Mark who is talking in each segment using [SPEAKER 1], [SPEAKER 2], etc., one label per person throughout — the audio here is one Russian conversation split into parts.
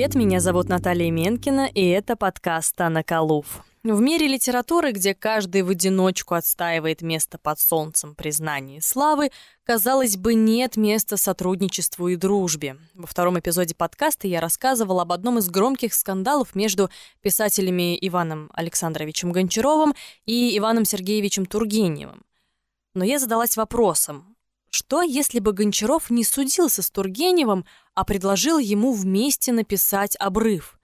[SPEAKER 1] привет, меня зовут Наталья Менкина, и это подкаст «Анна Калуф». В мире литературы, где каждый в одиночку отстаивает место под солнцем признания и славы, казалось бы, нет места сотрудничеству и дружбе. Во втором эпизоде подкаста я рассказывала об одном из громких скандалов между писателями Иваном Александровичем Гончаровым и Иваном Сергеевичем Тургеневым. Но я задалась вопросом, что, если бы Гончаров не судился с Тургеневым, а предложил ему вместе написать «Обрыв»?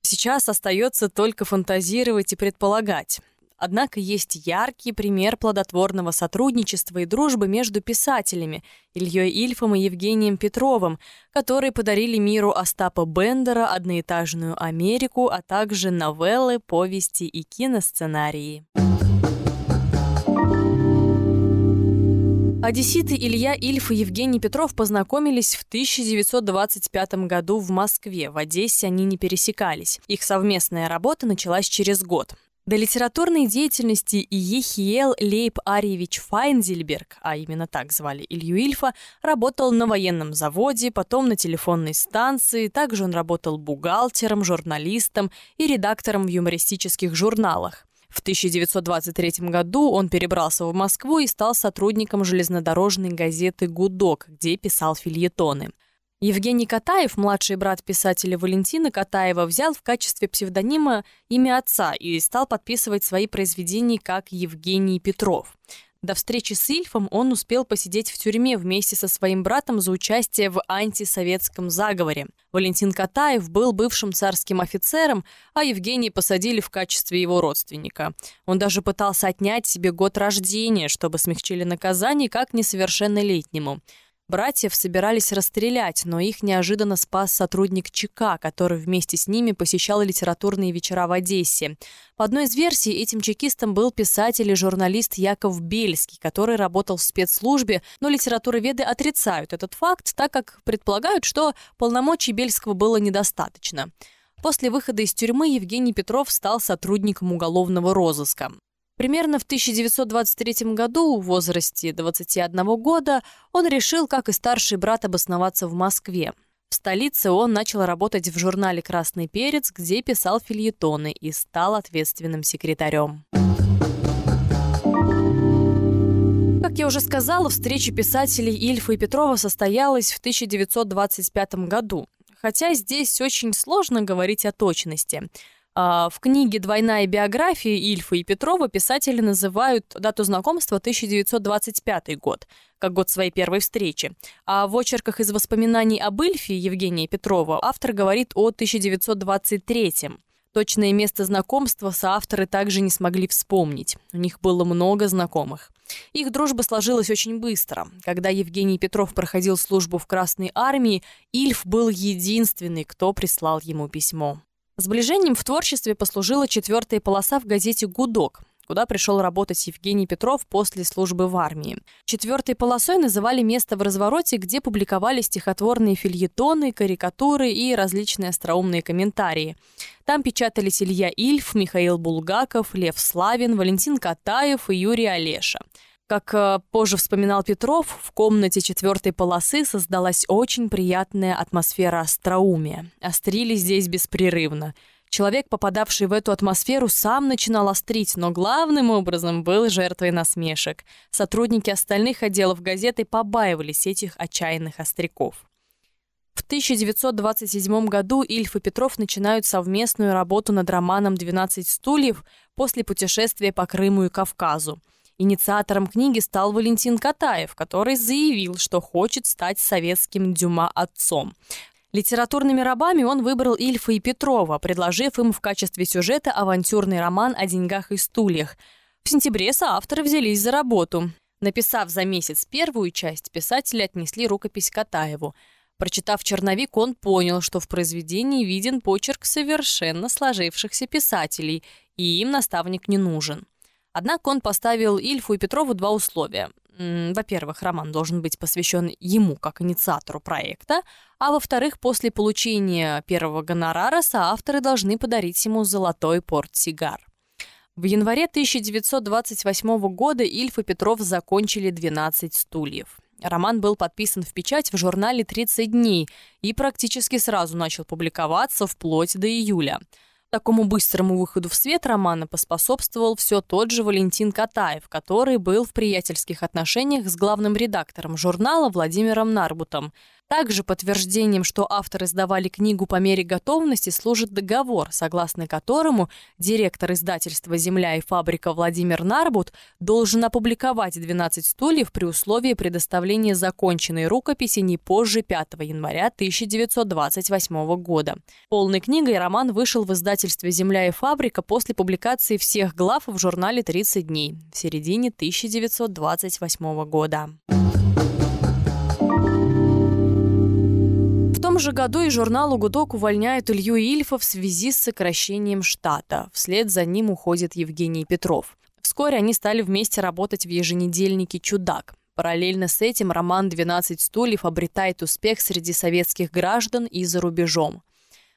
[SPEAKER 1] Сейчас остается только фантазировать и предполагать. Однако есть яркий пример плодотворного сотрудничества и дружбы между писателями Ильей Ильфом и Евгением Петровым, которые подарили миру Остапа Бендера, одноэтажную Америку, а также новеллы, повести и киносценарии. Одесситы Илья Ильф и Евгений Петров познакомились в 1925 году в Москве. В Одессе они не пересекались. Их совместная работа началась через год. До литературной деятельности Ехиел Лейб Арьевич Файнзельберг, а именно так звали Илью Ильфа, работал на военном заводе, потом на телефонной станции, также он работал бухгалтером, журналистом и редактором в юмористических журналах. В 1923 году он перебрался в Москву и стал сотрудником железнодорожной газеты «Гудок», где писал фильетоны. Евгений Катаев, младший брат писателя Валентина Катаева, взял в качестве псевдонима имя отца и стал подписывать свои произведения как Евгений Петров. До встречи с Ильфом он успел посидеть в тюрьме вместе со своим братом за участие в антисоветском заговоре. Валентин Катаев был бывшим царским офицером, а Евгений посадили в качестве его родственника. Он даже пытался отнять себе год рождения, чтобы смягчили наказание как несовершеннолетнему. Братьев собирались расстрелять, но их неожиданно спас сотрудник ЧК, который вместе с ними посещал литературные вечера в Одессе. По одной из версий, этим чекистом был писатель и журналист Яков Бельский, который работал в спецслужбе, но литературоведы отрицают этот факт, так как предполагают, что полномочий Бельского было недостаточно. После выхода из тюрьмы Евгений Петров стал сотрудником уголовного розыска. Примерно в 1923 году, в возрасте 21 года, он решил, как и старший брат, обосноваться в Москве. В столице он начал работать в журнале «Красный перец», где писал фильетоны и стал ответственным секретарем. Как я уже сказала, встреча писателей Ильфа и Петрова состоялась в 1925 году. Хотя здесь очень сложно говорить о точности – в книге «Двойная биография» Ильфа и Петрова писатели называют дату знакомства 1925 год, как год своей первой встречи. А в очерках из воспоминаний об Ильфе Евгения Петрова автор говорит о 1923 Точное место знакомства соавторы также не смогли вспомнить. У них было много знакомых. Их дружба сложилась очень быстро. Когда Евгений Петров проходил службу в Красной армии, Ильф был единственный, кто прислал ему письмо. Сближением в творчестве послужила четвертая полоса в газете «Гудок», куда пришел работать Евгений Петров после службы в армии. Четвертой полосой называли место в развороте, где публиковали стихотворные фильетоны, карикатуры и различные остроумные комментарии. Там печатались Илья Ильф, Михаил Булгаков, Лев Славин, Валентин Катаев и Юрий Олеша. Как э, позже вспоминал Петров, в комнате четвертой полосы создалась очень приятная атмосфера остроумия. Острили здесь беспрерывно. Человек, попадавший в эту атмосферу, сам начинал острить, но главным образом был жертвой насмешек. Сотрудники остальных отделов газеты побаивались этих отчаянных остряков. В 1927 году Ильф и Петров начинают совместную работу над романом «12 стульев» после путешествия по Крыму и Кавказу. Инициатором книги стал Валентин Катаев, который заявил, что хочет стать советским Дюма-отцом. Литературными рабами он выбрал Ильфа и Петрова, предложив им в качестве сюжета авантюрный роман о деньгах и стульях. В сентябре соавторы взялись за работу. Написав за месяц первую часть, писатели отнесли рукопись Катаеву. Прочитав черновик, он понял, что в произведении виден почерк совершенно сложившихся писателей, и им наставник не нужен. Однако он поставил Ильфу и Петрову два условия. Во-первых, роман должен быть посвящен ему как инициатору проекта, а во-вторых, после получения первого гонорара соавторы должны подарить ему золотой портсигар. В январе 1928 года Ильф и Петров закончили «12 стульев». Роман был подписан в печать в журнале «30 дней» и практически сразу начал публиковаться вплоть до июля. Такому быстрому выходу в свет романа поспособствовал все тот же Валентин Катаев, который был в приятельских отношениях с главным редактором журнала Владимиром Нарбутом – также подтверждением, что авторы сдавали книгу по мере готовности, служит договор, согласно которому директор издательства «Земля и фабрика» Владимир Нарбут должен опубликовать 12 стульев при условии предоставления законченной рукописи не позже 5 января 1928 года. Полной книгой роман вышел в издательстве «Земля и фабрика» после публикации всех глав в журнале «30 дней» в середине 1928 года. Том же году из журнала «Гудок» увольняют Илью Ильфа в связи с сокращением штата. Вслед за ним уходит Евгений Петров. Вскоре они стали вместе работать в еженедельнике «Чудак». Параллельно с этим роман «12 стульев» обретает успех среди советских граждан и за рубежом.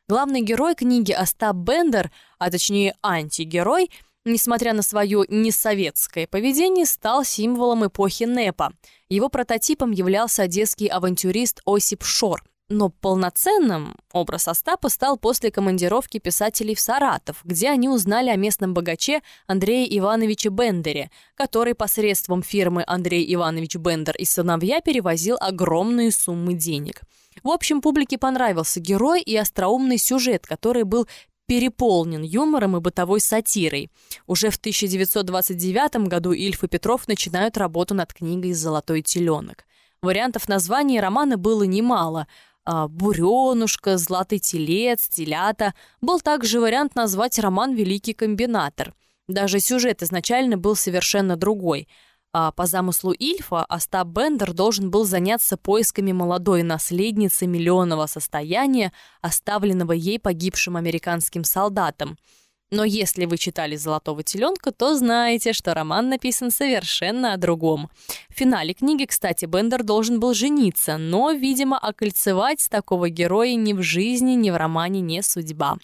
[SPEAKER 1] Главный герой книги Остап Бендер, а точнее антигерой, несмотря на свое несоветское поведение, стал символом эпохи НЭПа. Его прототипом являлся одесский авантюрист Осип Шор, но полноценным образ Остапа стал после командировки писателей в Саратов, где они узнали о местном богаче Андрее Ивановиче Бендере, который посредством фирмы Андрей Иванович Бендер и сыновья перевозил огромные суммы денег. В общем, публике понравился герой и остроумный сюжет, который был переполнен юмором и бытовой сатирой. Уже в 1929 году Ильф и Петров начинают работу над книгой «Золотой теленок». Вариантов названий романа было немало – «Буренушка», «Златый телец», «Телята». Был также вариант назвать роман «Великий комбинатор». Даже сюжет изначально был совершенно другой. А по замыслу Ильфа Остап Бендер должен был заняться поисками молодой наследницы миллионного состояния, оставленного ей погибшим американским солдатом – но если вы читали «Золотого теленка», то знаете, что роман написан совершенно о другом. В финале книги, кстати, Бендер должен был жениться, но, видимо, окольцевать такого героя ни в жизни, ни в романе не судьба.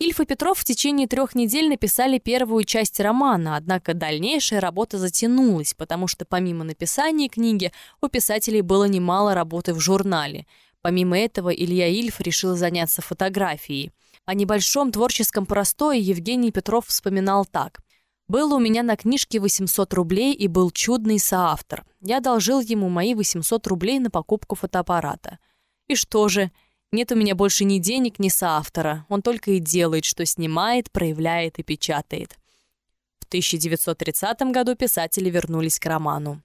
[SPEAKER 1] Ильф и Петров в течение трех недель написали первую часть романа, однако дальнейшая работа затянулась, потому что помимо написания книги у писателей было немало работы в журнале. Помимо этого Илья Ильф решил заняться фотографией. О небольшом творческом простое Евгений Петров вспоминал так. «Было у меня на книжке 800 рублей и был чудный соавтор. Я одолжил ему мои 800 рублей на покупку фотоаппарата. И что же, нет у меня больше ни денег, ни соавтора. Он только и делает, что снимает, проявляет и печатает». В 1930 году писатели вернулись к роману.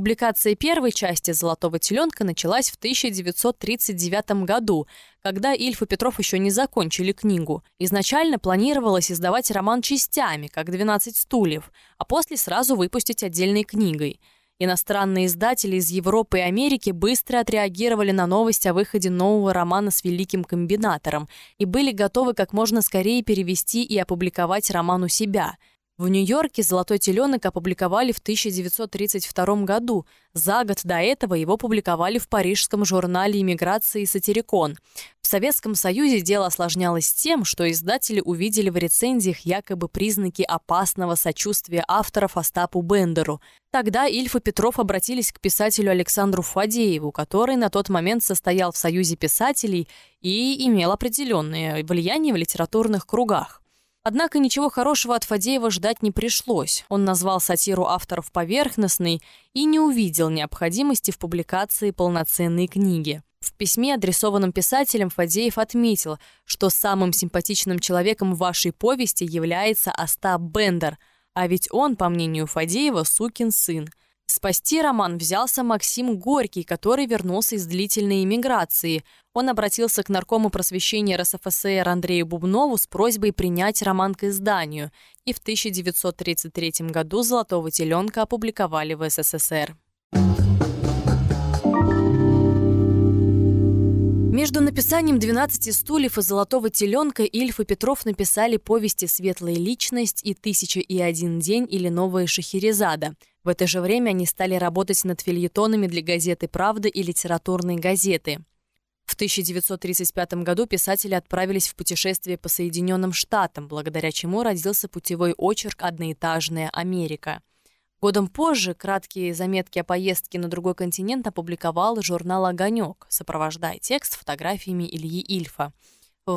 [SPEAKER 1] Публикация первой части «Золотого теленка» началась в 1939 году, когда Ильф и Петров еще не закончили книгу. Изначально планировалось издавать роман частями, как «12 стульев», а после сразу выпустить отдельной книгой. Иностранные издатели из Европы и Америки быстро отреагировали на новость о выходе нового романа с великим комбинатором и были готовы как можно скорее перевести и опубликовать роман у себя – в Нью-Йорке «Золотой теленок» опубликовали в 1932 году. За год до этого его публиковали в парижском журнале иммиграции «Сатирикон». В Советском Союзе дело осложнялось тем, что издатели увидели в рецензиях якобы признаки опасного сочувствия авторов Остапу Бендеру. Тогда Ильф и Петров обратились к писателю Александру Фадееву, который на тот момент состоял в Союзе писателей и имел определенное влияние в литературных кругах. Однако ничего хорошего от Фадеева ждать не пришлось. Он назвал сатиру авторов поверхностной и не увидел необходимости в публикации полноценной книги. В письме, адресованном писателем, Фадеев отметил, что самым симпатичным человеком в вашей повести является Остап Бендер, а ведь он, по мнению Фадеева, сукин сын – Спасти роман взялся Максим Горький, который вернулся из длительной эмиграции. Он обратился к наркому просвещения РСФСР Андрею Бубнову с просьбой принять роман к изданию, и в 1933 году «Золотого теленка» опубликовали в СССР. Между написанием «12 стульев» и «Золотого теленка» Ильф и Петров написали повести «Светлая личность» и «Тысяча и один день» или «Новая Шахерезада». В это же время они стали работать над фильетонами для газеты «Правда» и литературной газеты. В 1935 году писатели отправились в путешествие по Соединенным Штатам, благодаря чему родился путевой очерк «Одноэтажная Америка». Годом позже краткие заметки о поездке на другой континент опубликовал журнал «Огонек», сопровождая текст фотографиями Ильи Ильфа.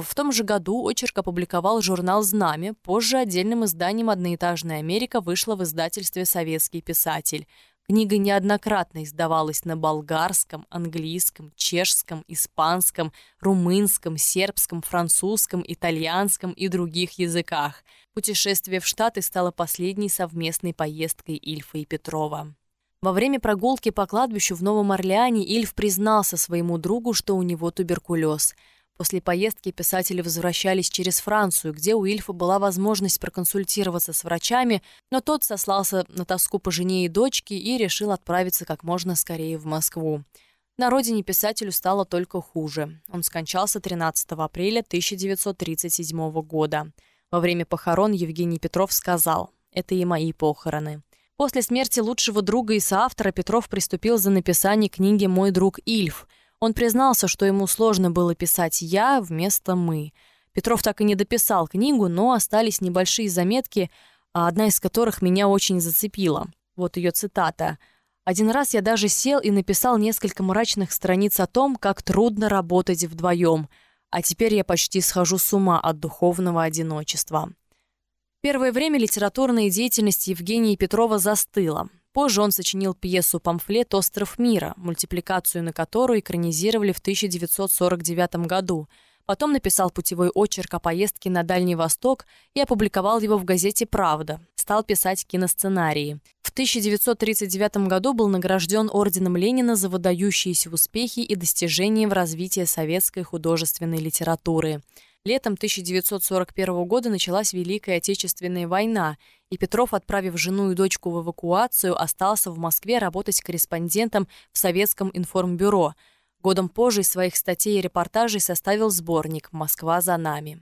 [SPEAKER 1] В том же году очерк опубликовал журнал «Знамя», позже отдельным изданием «Одноэтажная Америка» вышла в издательстве «Советский писатель». Книга неоднократно издавалась на болгарском, английском, чешском, испанском, румынском, сербском, французском, итальянском и других языках. Путешествие в Штаты стало последней совместной поездкой Ильфа и Петрова. Во время прогулки по кладбищу в Новом Орлеане Ильф признался своему другу, что у него туберкулез – После поездки писатели возвращались через Францию, где у Ильфа была возможность проконсультироваться с врачами, но тот сослался на тоску по жене и дочке и решил отправиться как можно скорее в Москву. На родине писателю стало только хуже. Он скончался 13 апреля 1937 года. Во время похорон Евгений Петров сказал «Это и мои похороны». После смерти лучшего друга и соавтора Петров приступил за написание книги «Мой друг Ильф», он признался, что ему сложно было писать «я» вместо «мы». Петров так и не дописал книгу, но остались небольшие заметки, а одна из которых меня очень зацепила. Вот ее цитата. «Один раз я даже сел и написал несколько мрачных страниц о том, как трудно работать вдвоем, а теперь я почти схожу с ума от духовного одиночества». Первое время литературная деятельность Евгения Петрова застыла. Позже он сочинил пьесу-памфлет «Остров мира», мультипликацию на которую экранизировали в 1949 году. Потом написал путевой очерк о поездке на Дальний Восток и опубликовал его в газете «Правда». Стал писать киносценарии. В 1939 году был награжден Орденом Ленина за выдающиеся успехи и достижения в развитии советской художественной литературы. Летом 1941 года началась Великая Отечественная война, и Петров, отправив жену и дочку в эвакуацию, остался в Москве работать корреспондентом в Советском информбюро. Годом позже из своих статей и репортажей составил сборник «Москва за нами».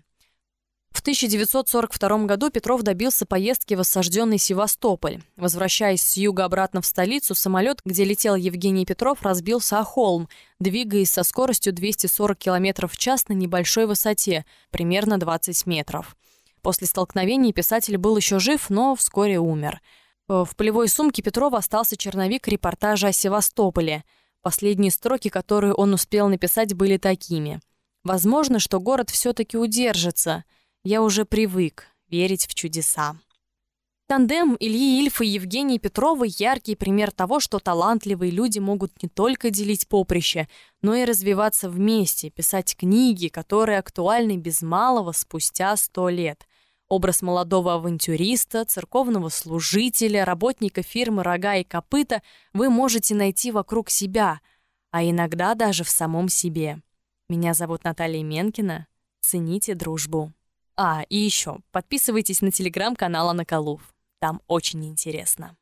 [SPEAKER 1] В 1942 году Петров добился поездки в осажденный Севастополь. Возвращаясь с юга обратно в столицу, самолет, где летел Евгений Петров, разбился о холм, двигаясь со скоростью 240 км в час на небольшой высоте, примерно 20 метров. После столкновения писатель был еще жив, но вскоре умер. В полевой сумке Петрова остался черновик репортажа о Севастополе. Последние строки, которые он успел написать, были такими. «Возможно, что город все-таки удержится. Я уже привык верить в чудеса». Тандем Ильи Ильфа и Евгении Петрова – яркий пример того, что талантливые люди могут не только делить поприще, но и развиваться вместе, писать книги, которые актуальны без малого спустя сто лет. Образ молодого авантюриста, церковного служителя, работника фирмы «Рога и копыта» вы можете найти вокруг себя, а иногда даже в самом себе. Меня зовут Наталья Менкина. Цените дружбу. А, и еще, подписывайтесь на телеграм-канал Анаколув. Там очень интересно.